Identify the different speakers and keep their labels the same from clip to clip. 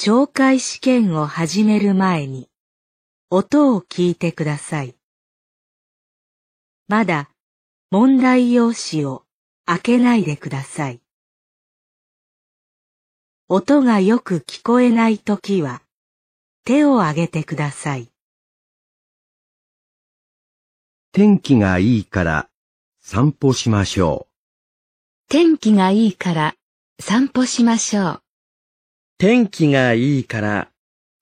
Speaker 1: 懲戒試験を始める前に、音を聞いてください。まだ問題用紙を開けないでください。音がよく聞こえないときは手を挙げてください。
Speaker 2: 天気がいいから散歩しましょう。
Speaker 3: 天気がいいから散歩しましょう。
Speaker 4: 天気がいいから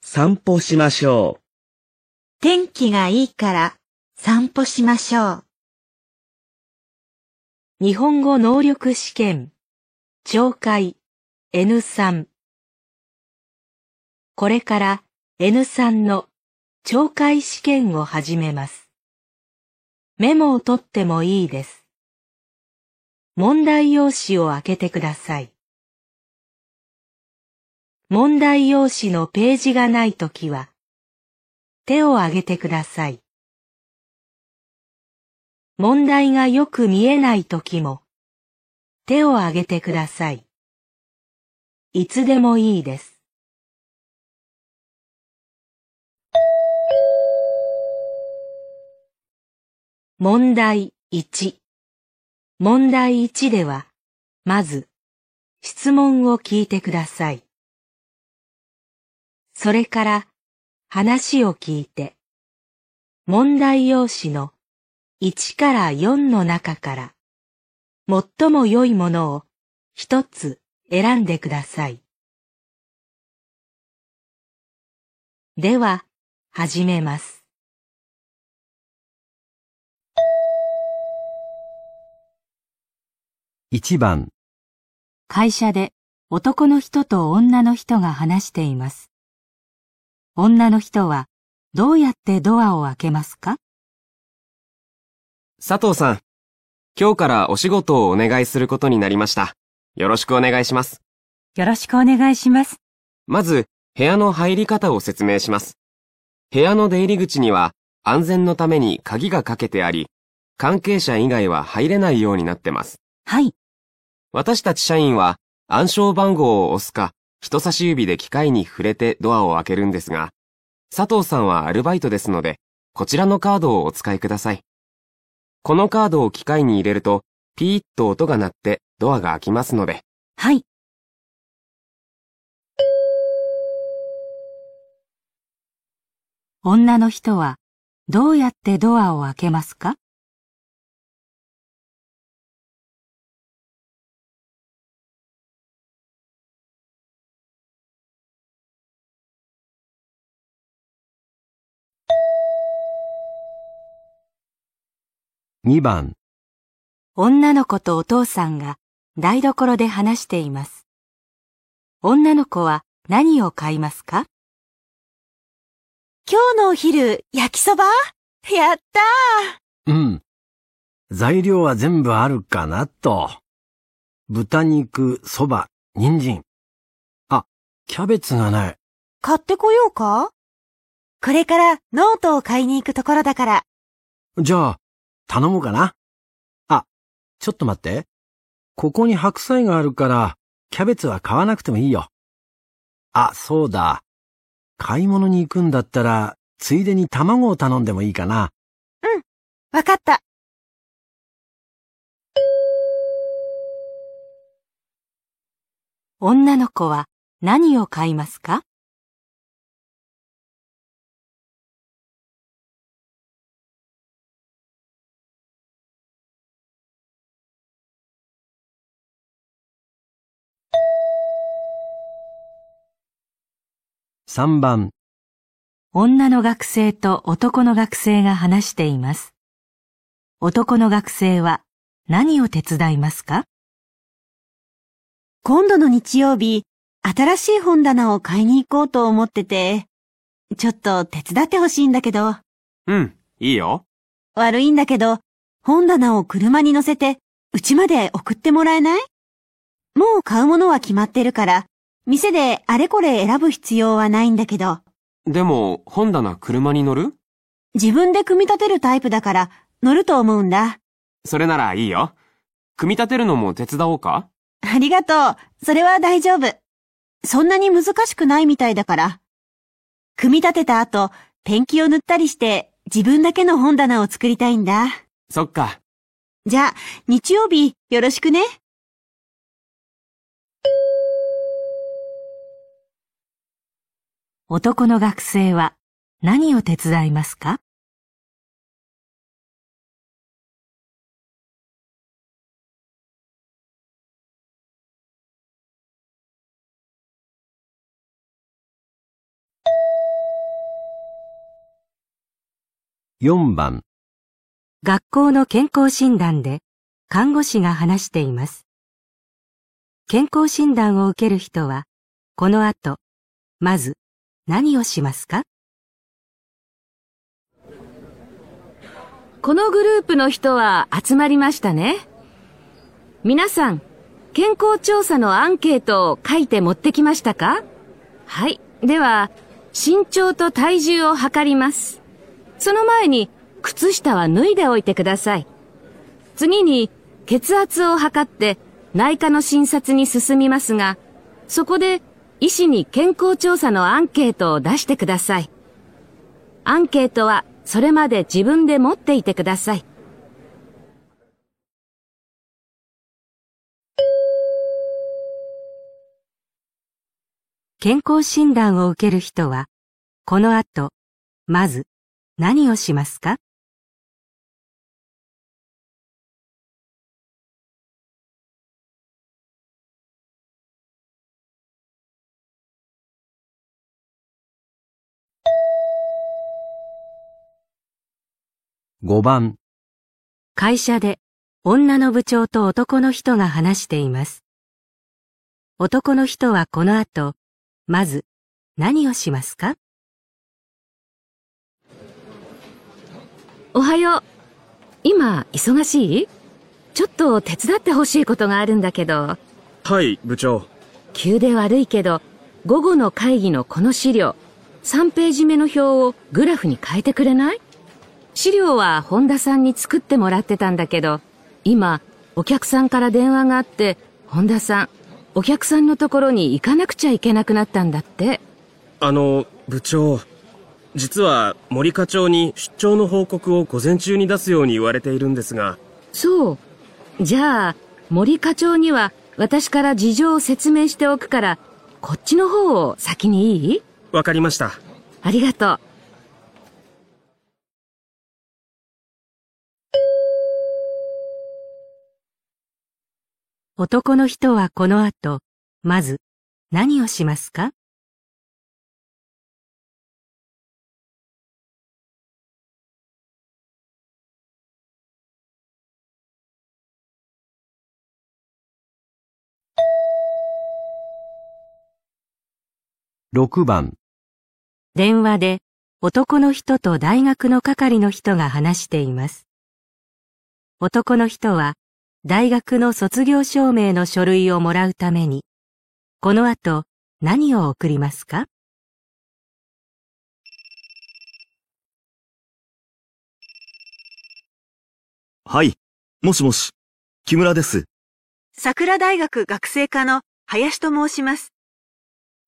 Speaker 4: 散歩しましょう。
Speaker 5: 天気がいいから散歩しましょう。
Speaker 1: 日本語能力試験、懲戒 N3。これから N3 の懲戒試験を始めます。メモを取ってもいいです。問題用紙を開けてください。問題用紙のページがないときは、手を挙げてください。問題がよく見えないときも、手を挙げてください。いつでもいいです。問題1問題1では、まず、質問を聞いてください。それから、話を聞いて、問題用紙の1から4の中から、最も良いものを一つ選んでください。では、始めます。
Speaker 2: 1番、
Speaker 6: 会社で男の人と女の人が話しています。女の人はどうやってドアを開けますか？
Speaker 7: 佐藤さん、今日からお仕事をお願いすることになりました。よろしくお願いします。
Speaker 6: よろしくお願いします。
Speaker 7: まず、部屋の入り方を説明します。部屋の出入り口には安全のために鍵がかけてあり、関係者以外は入れないようになってます。
Speaker 6: はい。
Speaker 7: 私たち社員は暗証番号を押すか、人差し指で機械に触れてドアを開けるんですが、佐藤さんはアルバイトですので、こちらのカードをお使いください。このカードを機械に入れると、ピーッと音が鳴ってドアが開きますので、
Speaker 6: はい。女の人はどうやってドアを開けますか？
Speaker 2: 2番、
Speaker 6: 女の子とお父さんが台所で話しています。女の子は何を買いますか？
Speaker 5: 今日のお昼、焼きそば？やったー
Speaker 8: うん。材料は全部あるかなと。豚肉、そば、人参。あ、キャベツがない。
Speaker 5: 買ってこようか？これからノートを買いに行くところだから。
Speaker 8: じゃあ、頼もうかな。あ、ちょっと待って。ここに白菜があるから、キャベツは買わなくてもいいよ。あ、そうだ。買い物に行くんだったら、ついでに卵を頼んでもいいかな。
Speaker 5: うんわかった。
Speaker 6: 女の子は何を買いますか？
Speaker 8: 3番、
Speaker 6: 女の学生と男の学生が話しています。男の学生は何を手伝いますか？
Speaker 5: 今度の日曜日、新しい本棚を買いに行こうと思ってて、ちょっと手伝ってほしいんだけど、
Speaker 7: うん、いいよ。
Speaker 5: 悪いんだけど、本棚を車に乗せて、家まで送ってもらえない？もう買うものは決まってるから、店であれこれ選ぶ必要はないんだけど、
Speaker 7: でも、本棚車に乗る？
Speaker 5: 自分で組み立てるタイプだから乗ると思うんだ。
Speaker 7: それならいいよ。組み立てるのも手伝おうか？
Speaker 5: ありがとう。それは大丈夫。そんなに難しくないみたいだから。組み立てた後、ペンキを塗ったりして自分だけの本棚を作りたいんだ。
Speaker 7: そっか。
Speaker 5: じゃあ、日曜日よろしくね。
Speaker 1: 男の学生は何を手伝いますか
Speaker 2: ？4番、
Speaker 1: 学校の健康診断で看護師が話しています。健康診断を受ける人は、この後、まず何をしますか？
Speaker 3: このグループの人は集まりましたね。皆さん、健康調査のアンケートを書いて持ってきましたか？はい。では、身長と体重を測ります。その前に、靴下は脱いでおいてください。次に、血圧を測って内科の診察に進みますが、そこで医師に健康調査のアンケートを出してください。アンケートはそれまで自分で持っていてください。
Speaker 1: 健康診断を受ける人は、この後、まず何をしますか？
Speaker 2: 5番、
Speaker 1: 会社で女の部長と男の人が話しています。男の人はこの後、まず何をしますか？
Speaker 3: おはよう。今、忙しい？ちょっと手伝ってほしいことがあるんだけど、
Speaker 9: はい、部長。
Speaker 3: 急で悪いけど、午後の会議のこの資料、3ページ目の表をグラフに変えてくれない？資料は本田さんに作ってもらってたんだけど、今、お客さんから電話があって、本田さん、お客さんのところに行かなくちゃいけなくなったんだって。
Speaker 9: あの、部長。実は森課長に出張の報告を午前中に出すように言われているんですが、
Speaker 3: そう。じゃあ、森課長には私から事情を説明しておくから、こっちの方を先にいい？
Speaker 9: わかりました。
Speaker 3: ありがとう。
Speaker 1: 男の人はこの後、まず何をしますか
Speaker 2: ？6番、
Speaker 1: 電話で男の人と大学の係の人が話しています。男の人は大学の卒業証明の書類をもらうために、この後何を送りますか？
Speaker 10: はい。もしもし。木村です。
Speaker 5: 桜大学学生課の林と申します。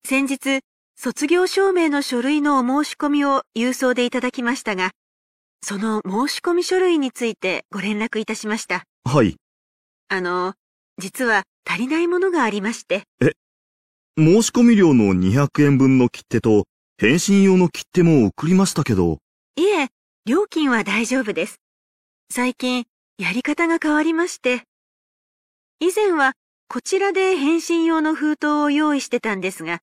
Speaker 5: 先日、卒業証明の書類のお申し込みを郵送でいただきましたが、その申し込み書類についてご連絡いたしました。
Speaker 10: はい。
Speaker 5: あの、実は足りないものがありまして、
Speaker 10: 申し込み料の200円分の切手と、返信用の切手も送りましたけど、
Speaker 5: いえ、料金は大丈夫です。最近、やり方が変わりまして、以前はこちらで返信用の封筒を用意してたんですが、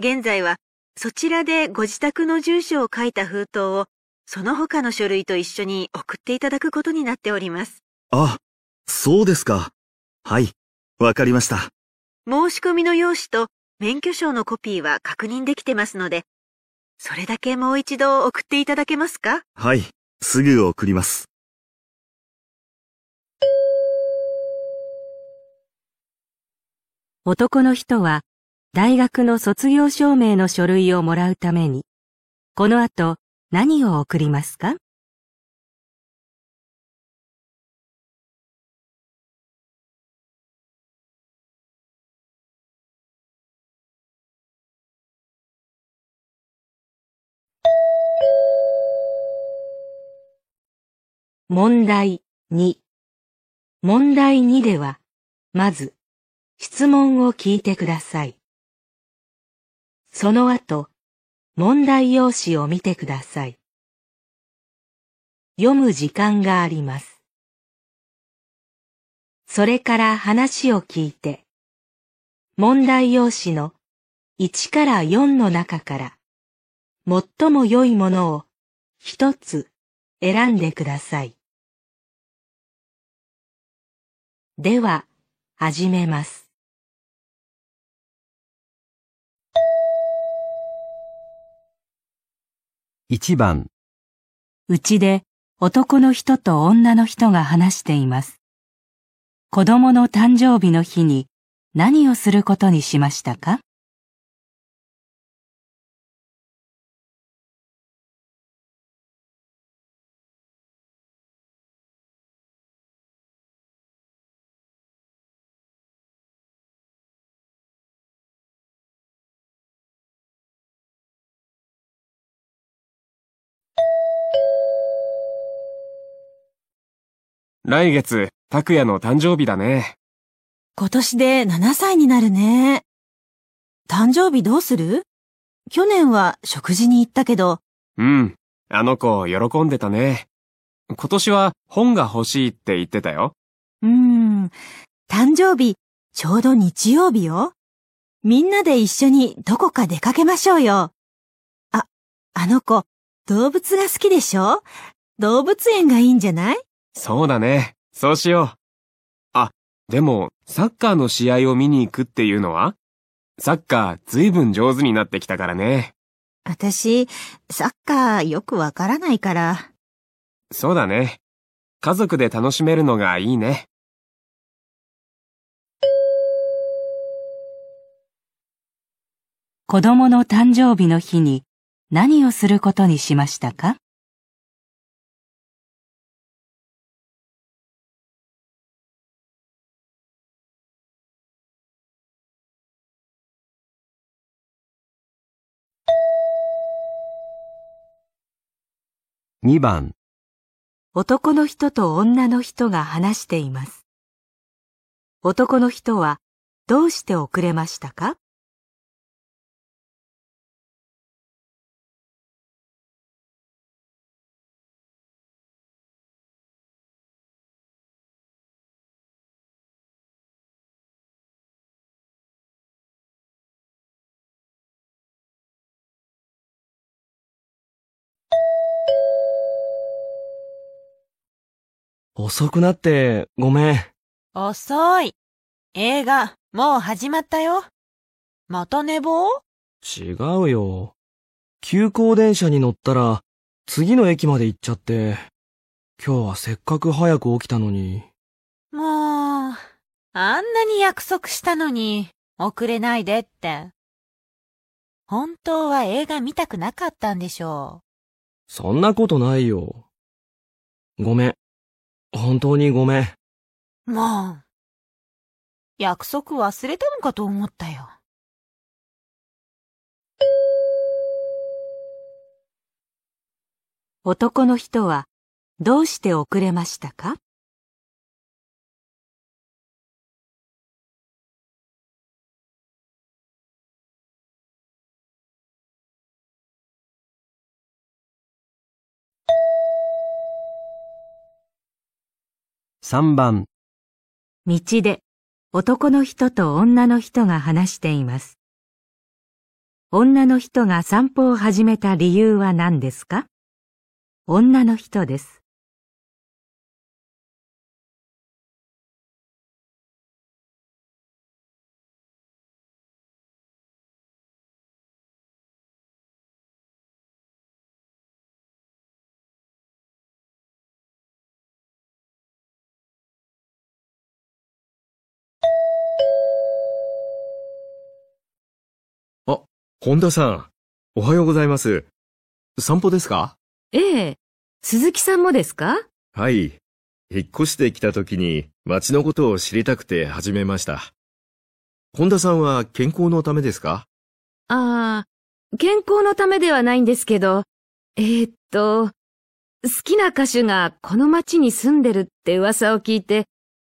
Speaker 5: 現在はそちらでご自宅の住所を書いた封筒をその他の書類と一緒に送っていただくことになっております。
Speaker 10: あ、そうですか。はい。わかりました。
Speaker 5: 申し込みの用紙と免許証のコピーは確認できてますので、それだけもう一度送っていただけますか？
Speaker 10: はい。すぐ送ります。
Speaker 1: 男の人は大学の卒業証明の書類をもらうために、この後何を送りますか？
Speaker 11: 問題2。問題2では、まず、質問を聞いてください。その後、問題用紙を見てください。読む時間があります。それから話を聞いて、問題用紙の1から4の中から、最も良いものを一つ選んでください。では、始めます。
Speaker 2: 1番、
Speaker 1: うちで男の人と女の人が話しています。子供の誕生日の日に何をすることにしましたか？
Speaker 7: 来月、拓也の誕生日だね。
Speaker 5: 今年で7歳になるね。誕生日どうする？去年は食事に行ったけど、
Speaker 7: うん。あの子、喜んでたね。今年は本が欲しいって言ってたよ。
Speaker 5: うーん、誕生日、ちょうど日曜日よ。みんなで一緒にどこか出かけましょうよ。あ、あの子、動物が好きでしょ？動物園がいいんじゃない？
Speaker 7: そうだね。そうしよう。あ、でも、サッカーの試合を見に行くっていうのは？サッカーずいぶん上手になってきたからね。
Speaker 5: 私、サッカーよくわからないから。
Speaker 7: そうだね。家族で楽しめるのがいいね。
Speaker 1: 子供の誕生日の日に何をすることにしましたか？
Speaker 2: 2番、
Speaker 1: 男の人と女の人が話しています。男の人はどうして遅れましたか？
Speaker 9: 遅くなって、ごめん。
Speaker 12: 遅い。映画、もう始まったよ。また寝坊？
Speaker 9: 違うよ。急行電車に乗ったら、次の駅まで行っちゃって。今日はせっかく早く起きたのに。
Speaker 12: もう、あんなに約束したのに、遅れないでって。本当は映画見たくなかったんでしょ
Speaker 9: そんなことないよ。ごめん。本当にごめん。
Speaker 12: う。もう。約束忘れたのかと思ったよ。
Speaker 1: 男の人はどうして遅れましたか？
Speaker 2: 3番、
Speaker 1: 道で男の人と女の人が話しています。女の人が散歩を始めた理由は何ですか？女の人です。
Speaker 10: 本田さん、おはようございます。散歩ですか？
Speaker 3: ええ。鈴木さんもですか？
Speaker 10: はい。引っ越してきた時に街のことを知りたくて始めました。本田さんは健康のためですか？
Speaker 3: ああ、健康のためではないんですけど、えーっと、好きな歌手がこの町に住んでるって噂を聞いて、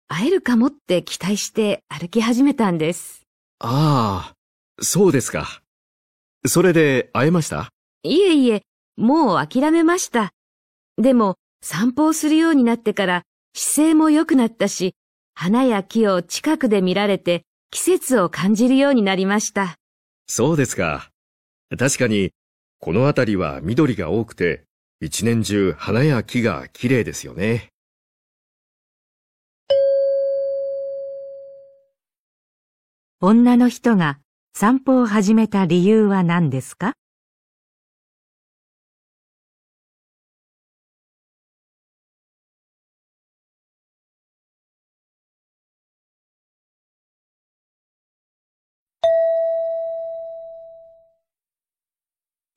Speaker 3: 会えるかもって期待して歩き始めたんです。
Speaker 10: ああ、そうですか。それで会えました？
Speaker 3: いえいえ、もう諦めました。でも、散歩をするようになってから姿勢も良くなったし、花や木を近くで見られて季節を感じるようになりました。
Speaker 10: そうですか。確かに、この辺りは緑が多くて、一年中花や木が綺麗ですよね。
Speaker 1: 女の人が散歩を始めた理由は何ですか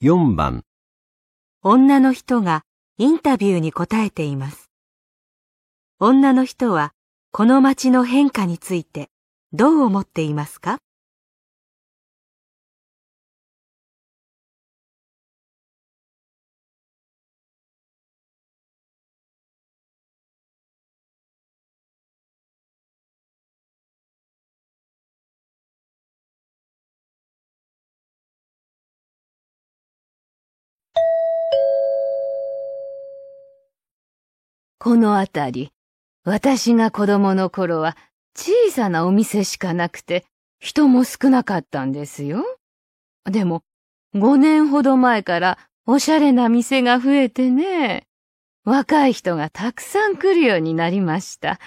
Speaker 2: ？4番、
Speaker 1: 女の人がインタビューに答えています。女の人はこの街の変化についてどう思っていますか？
Speaker 3: この辺り、私が子供の頃は小さなお店しかなくて人も少なかったんですよ。でも5年ほど前からおしゃれな店が増えてね、若い人がたくさん来るようになりました。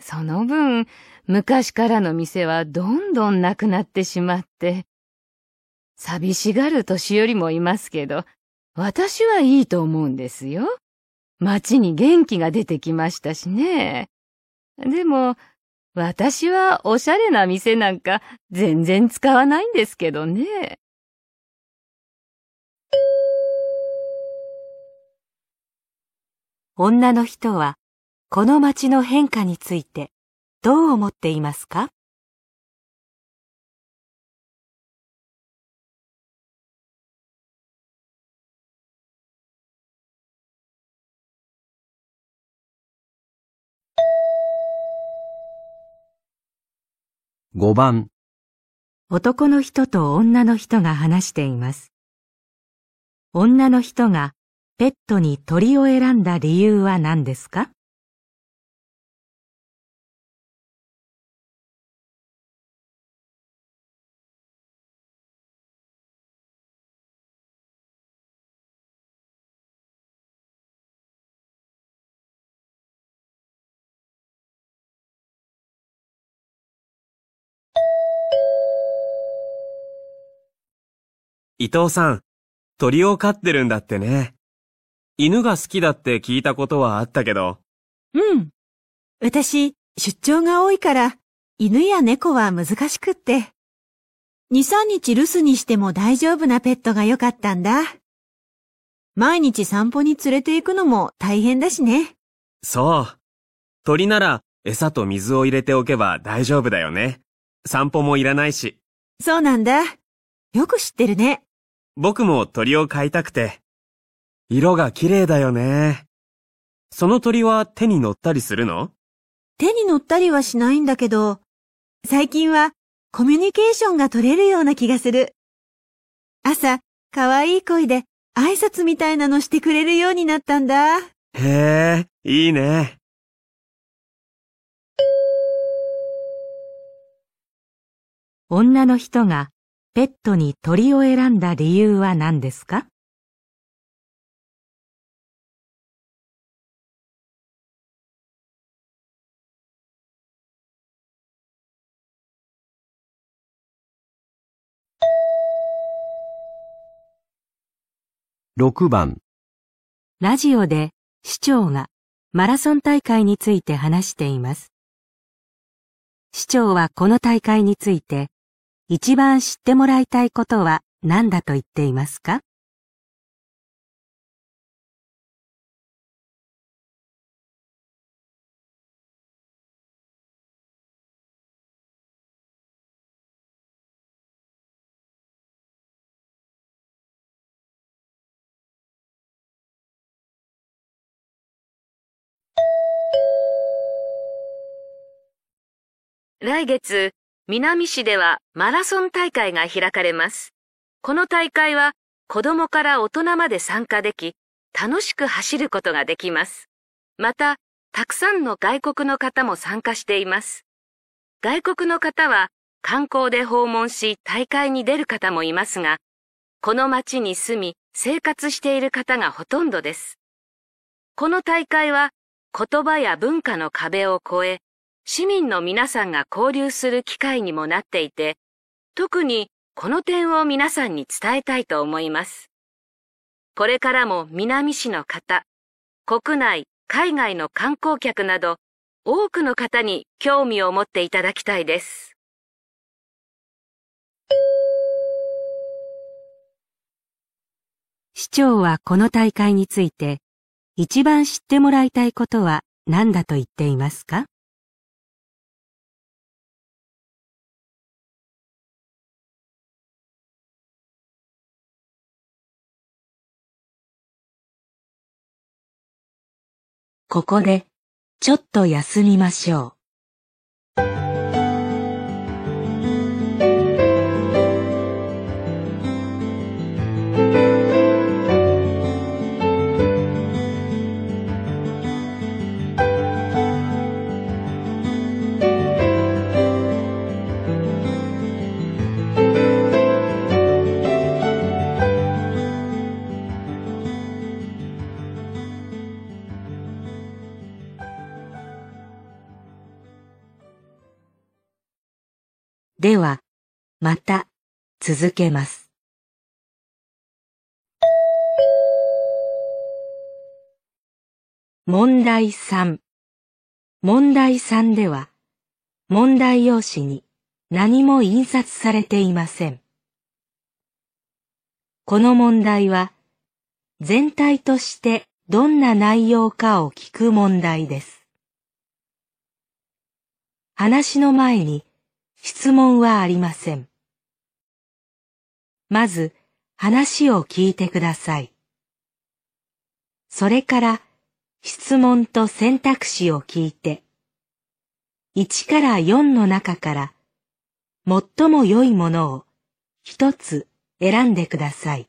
Speaker 3: その分、昔からの店はどんどんなくなってしまって、寂しがる年寄りもいますけど、私はいいと思うんですよ。街に元気が出てきましたしね。でも、私はおしゃれな店なんか全然使わないんですけどね。
Speaker 1: 女の人はこの街の変化についてどう思っていますか？
Speaker 2: 5番、
Speaker 1: 男の人と女の人が話しています。女の人がペットに鳥を選んだ理由は何ですか？
Speaker 7: 伊藤さん、鳥を飼ってるんだってね。犬が好きだって聞いたことはあったけど。
Speaker 5: うん。私、出張が多いから、犬や猫は難しくって。2、3日留守にしても大丈夫なペットが良かったんだ。毎日散歩に連れて行くのも大変だしね。
Speaker 7: そう。鳥なら餌と水を入れておけば大丈夫だよね。散歩もいらないし。
Speaker 5: そうなんだ。よく知ってるね。
Speaker 7: 僕も鳥を飼いたくて。色が綺麗だよね。その鳥は手に乗ったりするの？
Speaker 5: 手に乗ったりはしないんだけど、最近はコミュニケーションが取れるような気がする。朝、可愛い声で挨拶みたいなのしてくれるようになったんだ。
Speaker 7: へえ、いいね。
Speaker 1: 女の人がペットに鳥を選んだ理由は何ですか
Speaker 2: ？6番、
Speaker 1: ラジオで市長がマラソン大会について話しています。市長はこの大会について一番知ってもらいたいことは何だと言っていますか？
Speaker 3: 来月南市ではマラソン大会が開かれます。この大会は子供から大人まで参加でき、楽しく走ることができます。また、たくさんの外国の方も参加しています。外国の方は観光で訪問し大会に出る方もいますが、この町に住み生活している方がほとんどです。この大会は言葉や文化の壁を越え、市民の皆さんが交流する機会にもなっていて、特にこの点を皆さんに伝えたいと思います。これからも南市の方、国内、海外の観光客など、多くの方に興味を持っていただきたいです。
Speaker 1: 市長はこの大会について、一番知ってもらいたいことは何だと言っていますか？
Speaker 11: ここで、ちょっと休みましょう。では、また、続けます。問題3。問題3では、問題用紙に何も印刷されていません。この問題は、全体としてどんな内容かを聞く問題です。話の前に質問はありません。まず話を聞いてください。それから質問と選択肢を聞いて、1から4の中から最も良いものを一つ選んでください。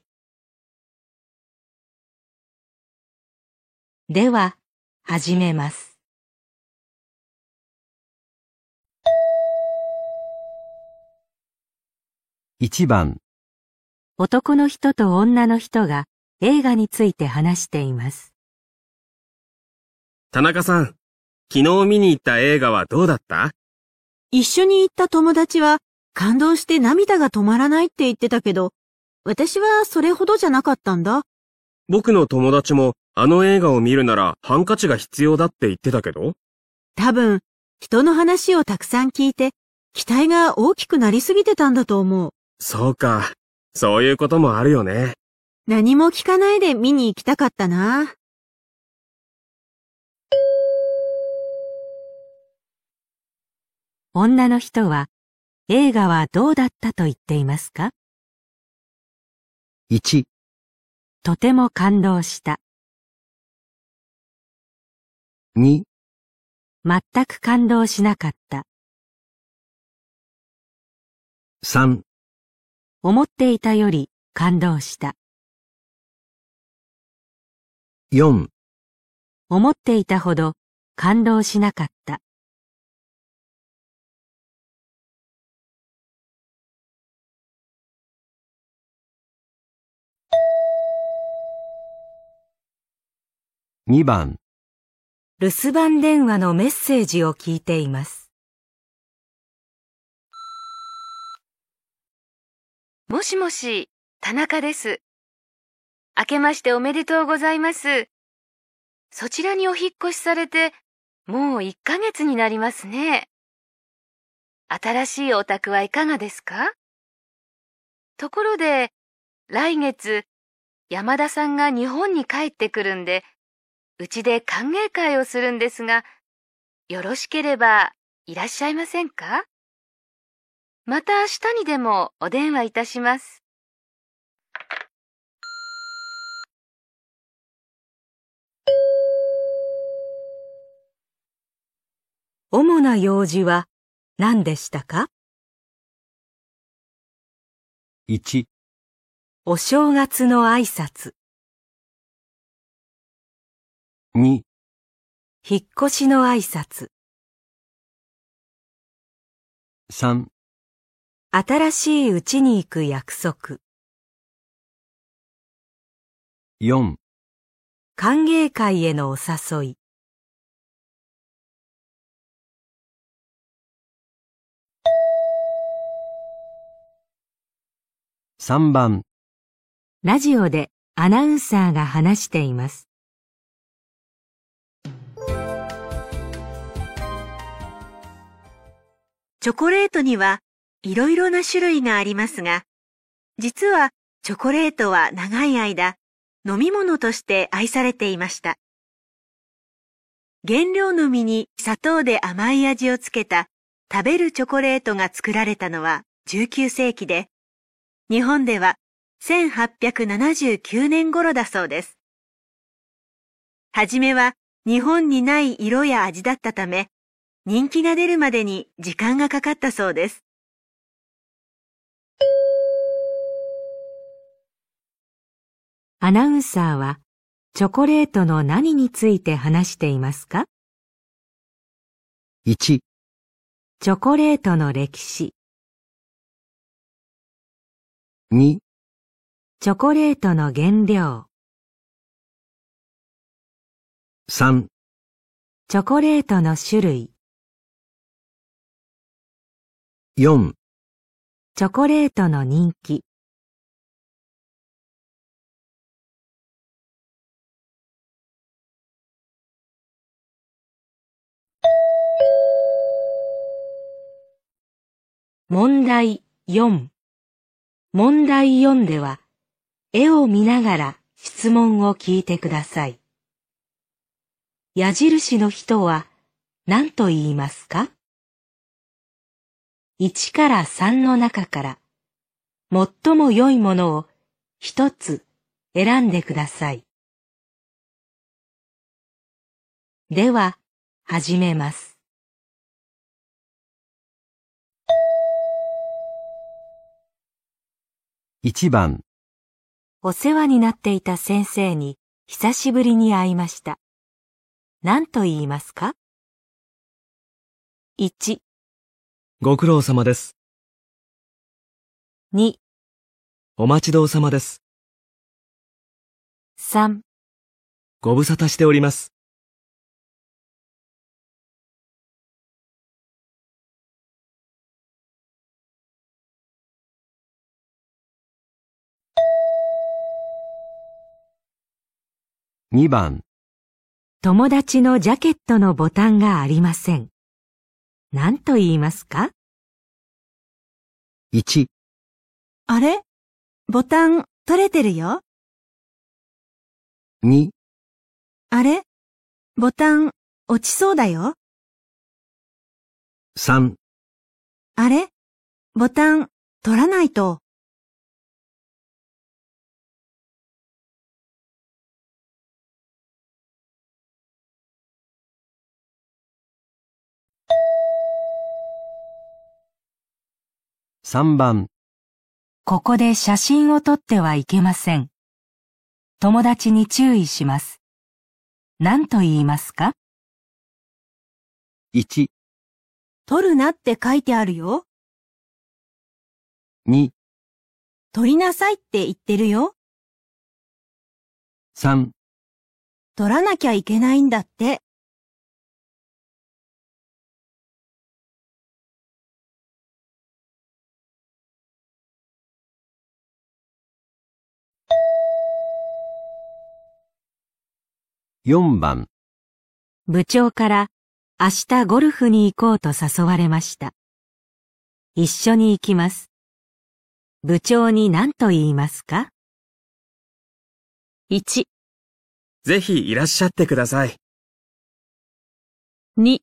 Speaker 11: では、始めます。
Speaker 2: 1番、
Speaker 1: 男の人と女の人が映画について話しています。
Speaker 7: 田中さん、昨日見に行った映画はどうだった？
Speaker 5: 一緒に行った友達は感動して涙が止まらないって言ってたけど、私はそれほどじゃなかったんだ。
Speaker 7: 僕の友達もあの映画を見るならハンカチが必要だって言ってたけど？
Speaker 5: 多分、人の話をたくさん聞いて、期待が大きくなりすぎてたんだと思う。
Speaker 7: そうか。そういうこともあるよね。
Speaker 5: 何も聞かないで見に行きたかったな。
Speaker 1: 女の人は映画はどうだったと言っていますか
Speaker 2: ？1、
Speaker 1: とても感動した。
Speaker 2: 2、
Speaker 1: 全く感動しなかった。
Speaker 2: 3、
Speaker 1: 思っていたより感動した。
Speaker 2: 4、
Speaker 1: 思っていたほど感動しなかった。
Speaker 2: 2番、
Speaker 11: 留守番電話のメッセージを聞いています。
Speaker 3: もしもし、田中です。明けましておめでとうございます。そちらにお引っ越しされて、もう1ヶ月になりますね。新しいお宅はいかがですか？ところで、来月、山田さんが日本に帰ってくるんで、うちで歓迎会をするんですが、よろしければいらっしゃいませんか？また明日にでもお電話いたします。
Speaker 11: 主な用事は
Speaker 1: 何でしたか
Speaker 8: ？1、
Speaker 1: お正月の挨拶、
Speaker 8: 2、
Speaker 1: 引っ越しの挨拶、
Speaker 8: 3、
Speaker 1: 新しい家に行く約束、
Speaker 8: 4、
Speaker 1: 歓迎会へのお誘い、
Speaker 8: 3番、
Speaker 1: ラジオでアナウンサーが話しています。
Speaker 5: チョコレートにはいろいろな種類がありますが、実はチョコレートは長い間飲み物として愛されていました。原料の実に砂糖で甘い味をつけた食べるチョコレートが作られたのは19世紀で、日本では1879年頃だそうです。はじめは日本にない色や味だったため、人気が出るまでに時間がかかったそうです。
Speaker 1: アナウンサーはチョコレートの何について話していますか
Speaker 8: ？1、
Speaker 1: チョコレートの歴史、
Speaker 8: 2、
Speaker 1: チョコレートの原料、
Speaker 8: 3、
Speaker 1: チョコレートの種類、
Speaker 8: 4、
Speaker 1: チョコレートの人気、問題4問題4では、絵を見ながら質問を聞いてください。矢印の人は何と言いますか？?1 から3の中から、最も良いものを一つ選んでください。では、始めます。
Speaker 8: 1番、
Speaker 1: お世話になっていた先生に久しぶりに会いました。何と言いますか ?1、
Speaker 9: ご苦労様です。
Speaker 1: 2、
Speaker 9: お待ちどうさまです。
Speaker 1: 3、
Speaker 9: ご無沙汰しております。
Speaker 8: 2番、
Speaker 1: 友達のジャケットのボタンがありません。何と言いますか
Speaker 8: ？1、
Speaker 5: あれ？ボタン取れてるよ。
Speaker 8: 2、
Speaker 5: あれ？ボタン落ちそうだよ。
Speaker 8: 3、
Speaker 5: あれ？ボタン取らないと。
Speaker 8: 3番、
Speaker 1: ここで写真を撮ってはいけません。友達に注意します。何と言いますか
Speaker 8: ？1、
Speaker 5: 取るなって書いてあるよ。
Speaker 8: 2、
Speaker 5: 取りなさいって言ってるよ。
Speaker 8: 3、
Speaker 5: 取らなきゃいけないんだって。
Speaker 8: 4番、
Speaker 1: 部長から明日ゴルフに行こうと誘われました。一緒に行きます。部長に何と言いますか ?1、
Speaker 7: ぜひいらっしゃってください。
Speaker 5: 2、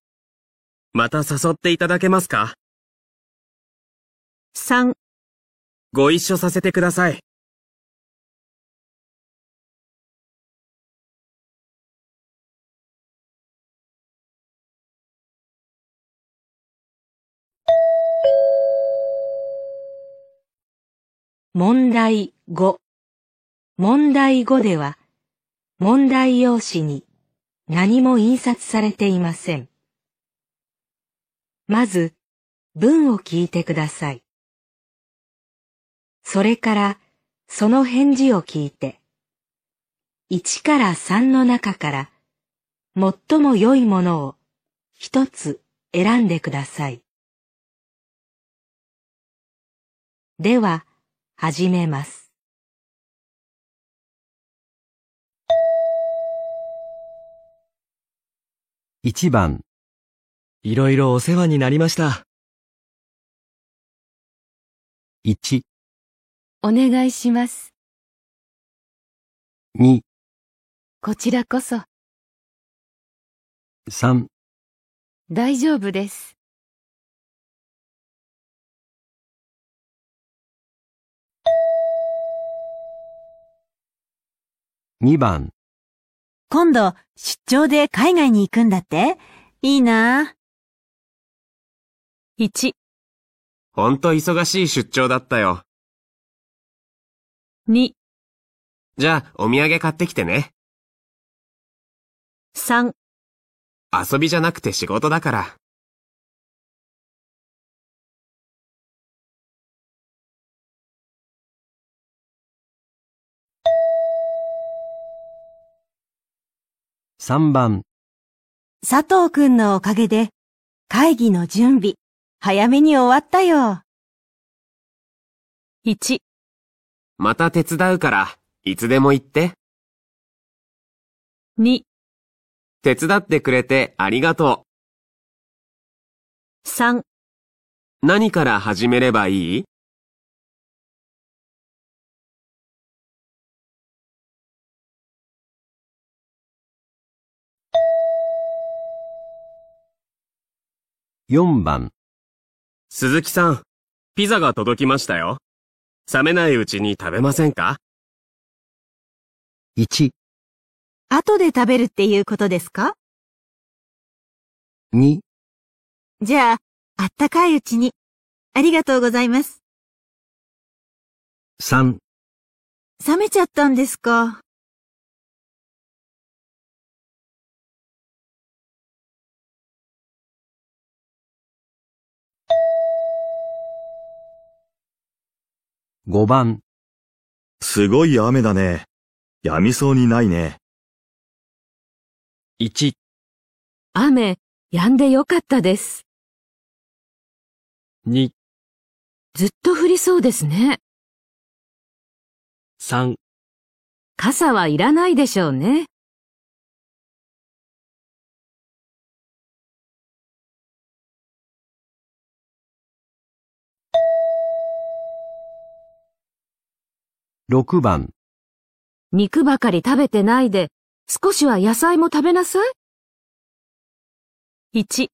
Speaker 7: また誘っていただけますか
Speaker 5: ？3、
Speaker 7: ご一緒させてください。
Speaker 1: 問題5。問題5では、問題用紙に何も印刷されていません。まず、文を聞いてください。それから、その返事を聞いて、1から3の中から、最も良いものを一つ選んでください。では、始めます。
Speaker 8: 1番、
Speaker 9: いろいろお世話になりました。
Speaker 8: 1、
Speaker 3: お願いします。
Speaker 8: 2、
Speaker 3: こちらこそ、
Speaker 8: 3、
Speaker 3: 大丈夫です。
Speaker 8: 2番、
Speaker 5: 今度、出張で海外に行くんだって？いいな
Speaker 3: 1、
Speaker 7: ほんと忙しい出張だったよ。
Speaker 3: 2、
Speaker 7: じゃあ、お土産買ってきてね。
Speaker 3: 3、
Speaker 7: 遊びじゃなくて仕事だから。
Speaker 8: 3番、
Speaker 5: 佐藤くんのおかげで、会議の準備、早めに終わったよ。
Speaker 3: 1、
Speaker 7: また手伝うから、いつでも言って。
Speaker 3: 2、
Speaker 7: 手伝ってくれてありがと
Speaker 3: 3、
Speaker 7: う。何から始めればいい？
Speaker 8: 4番、
Speaker 7: 鈴木さん、ピザが届きましたよ。冷めないうちに食べませんか
Speaker 8: ？1、
Speaker 5: 後で食べるっていうことですか
Speaker 8: ？2、
Speaker 5: じゃあ、あったかいうちに。ありがとうございます。
Speaker 8: 3、
Speaker 5: 冷めちゃったんですか？
Speaker 8: 5番、
Speaker 10: すごい雨だね。やみそうにないね。
Speaker 9: 1、
Speaker 3: 雨、止んでよかったです。
Speaker 9: 2、
Speaker 3: ずっと降りそうですね。
Speaker 9: 3、
Speaker 3: 傘はいらないでしょうね。
Speaker 8: 6番、
Speaker 3: 肉ばかり食べてないで、少しは野菜も食べなさい。1、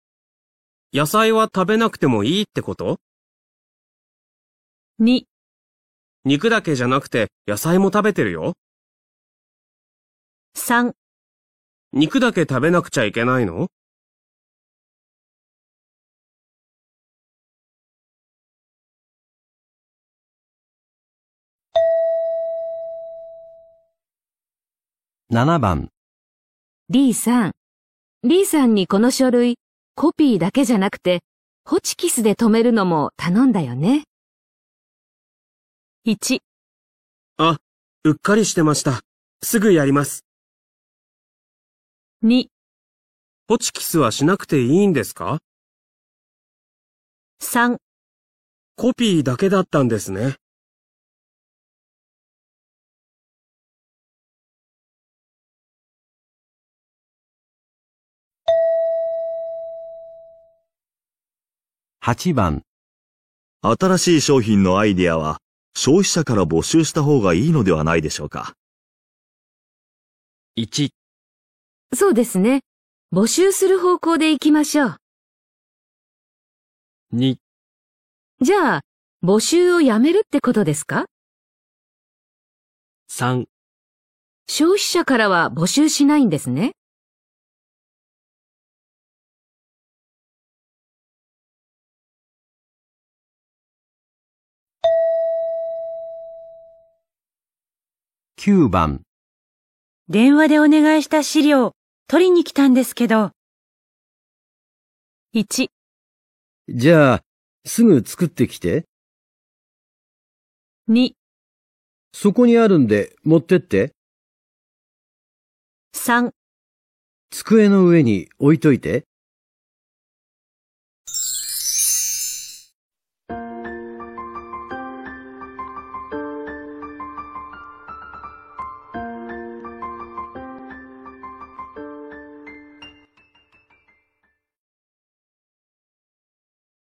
Speaker 7: 野菜は食べなくてもいいってこと
Speaker 3: ？2、
Speaker 7: 肉だけじゃなくて野菜も食べてるよ。
Speaker 3: 3、
Speaker 7: 肉だけ食べなくちゃいけないの？
Speaker 8: 7番、
Speaker 3: D さん。D さんにこの書類、コピーだけじゃなくて、ホチキスで留めるのも頼んだよね。1、
Speaker 7: あ、うっかりしてました。すぐやります。
Speaker 3: 2、
Speaker 7: ホチキスはしなくていいんですか
Speaker 3: ？3、
Speaker 7: コピーだけだったんですね。
Speaker 8: 8番、
Speaker 10: 新しい商品のアイディアは消費者から募集した方がいいのではないでしょうか。
Speaker 9: 1、
Speaker 3: そうですね。募集する方向で行きましょう。
Speaker 9: 2、
Speaker 3: じゃあ、募集をやめるってことですか
Speaker 9: ？3、
Speaker 3: 消費者からは募集しないんですね。
Speaker 8: 9番。
Speaker 6: 電話でお願いした資料、取りに来たんですけど。1、
Speaker 8: じゃあ、すぐ作ってきて。
Speaker 6: 2、
Speaker 8: そこにあるんで持ってって。
Speaker 6: 3
Speaker 8: 机の上に置いといて。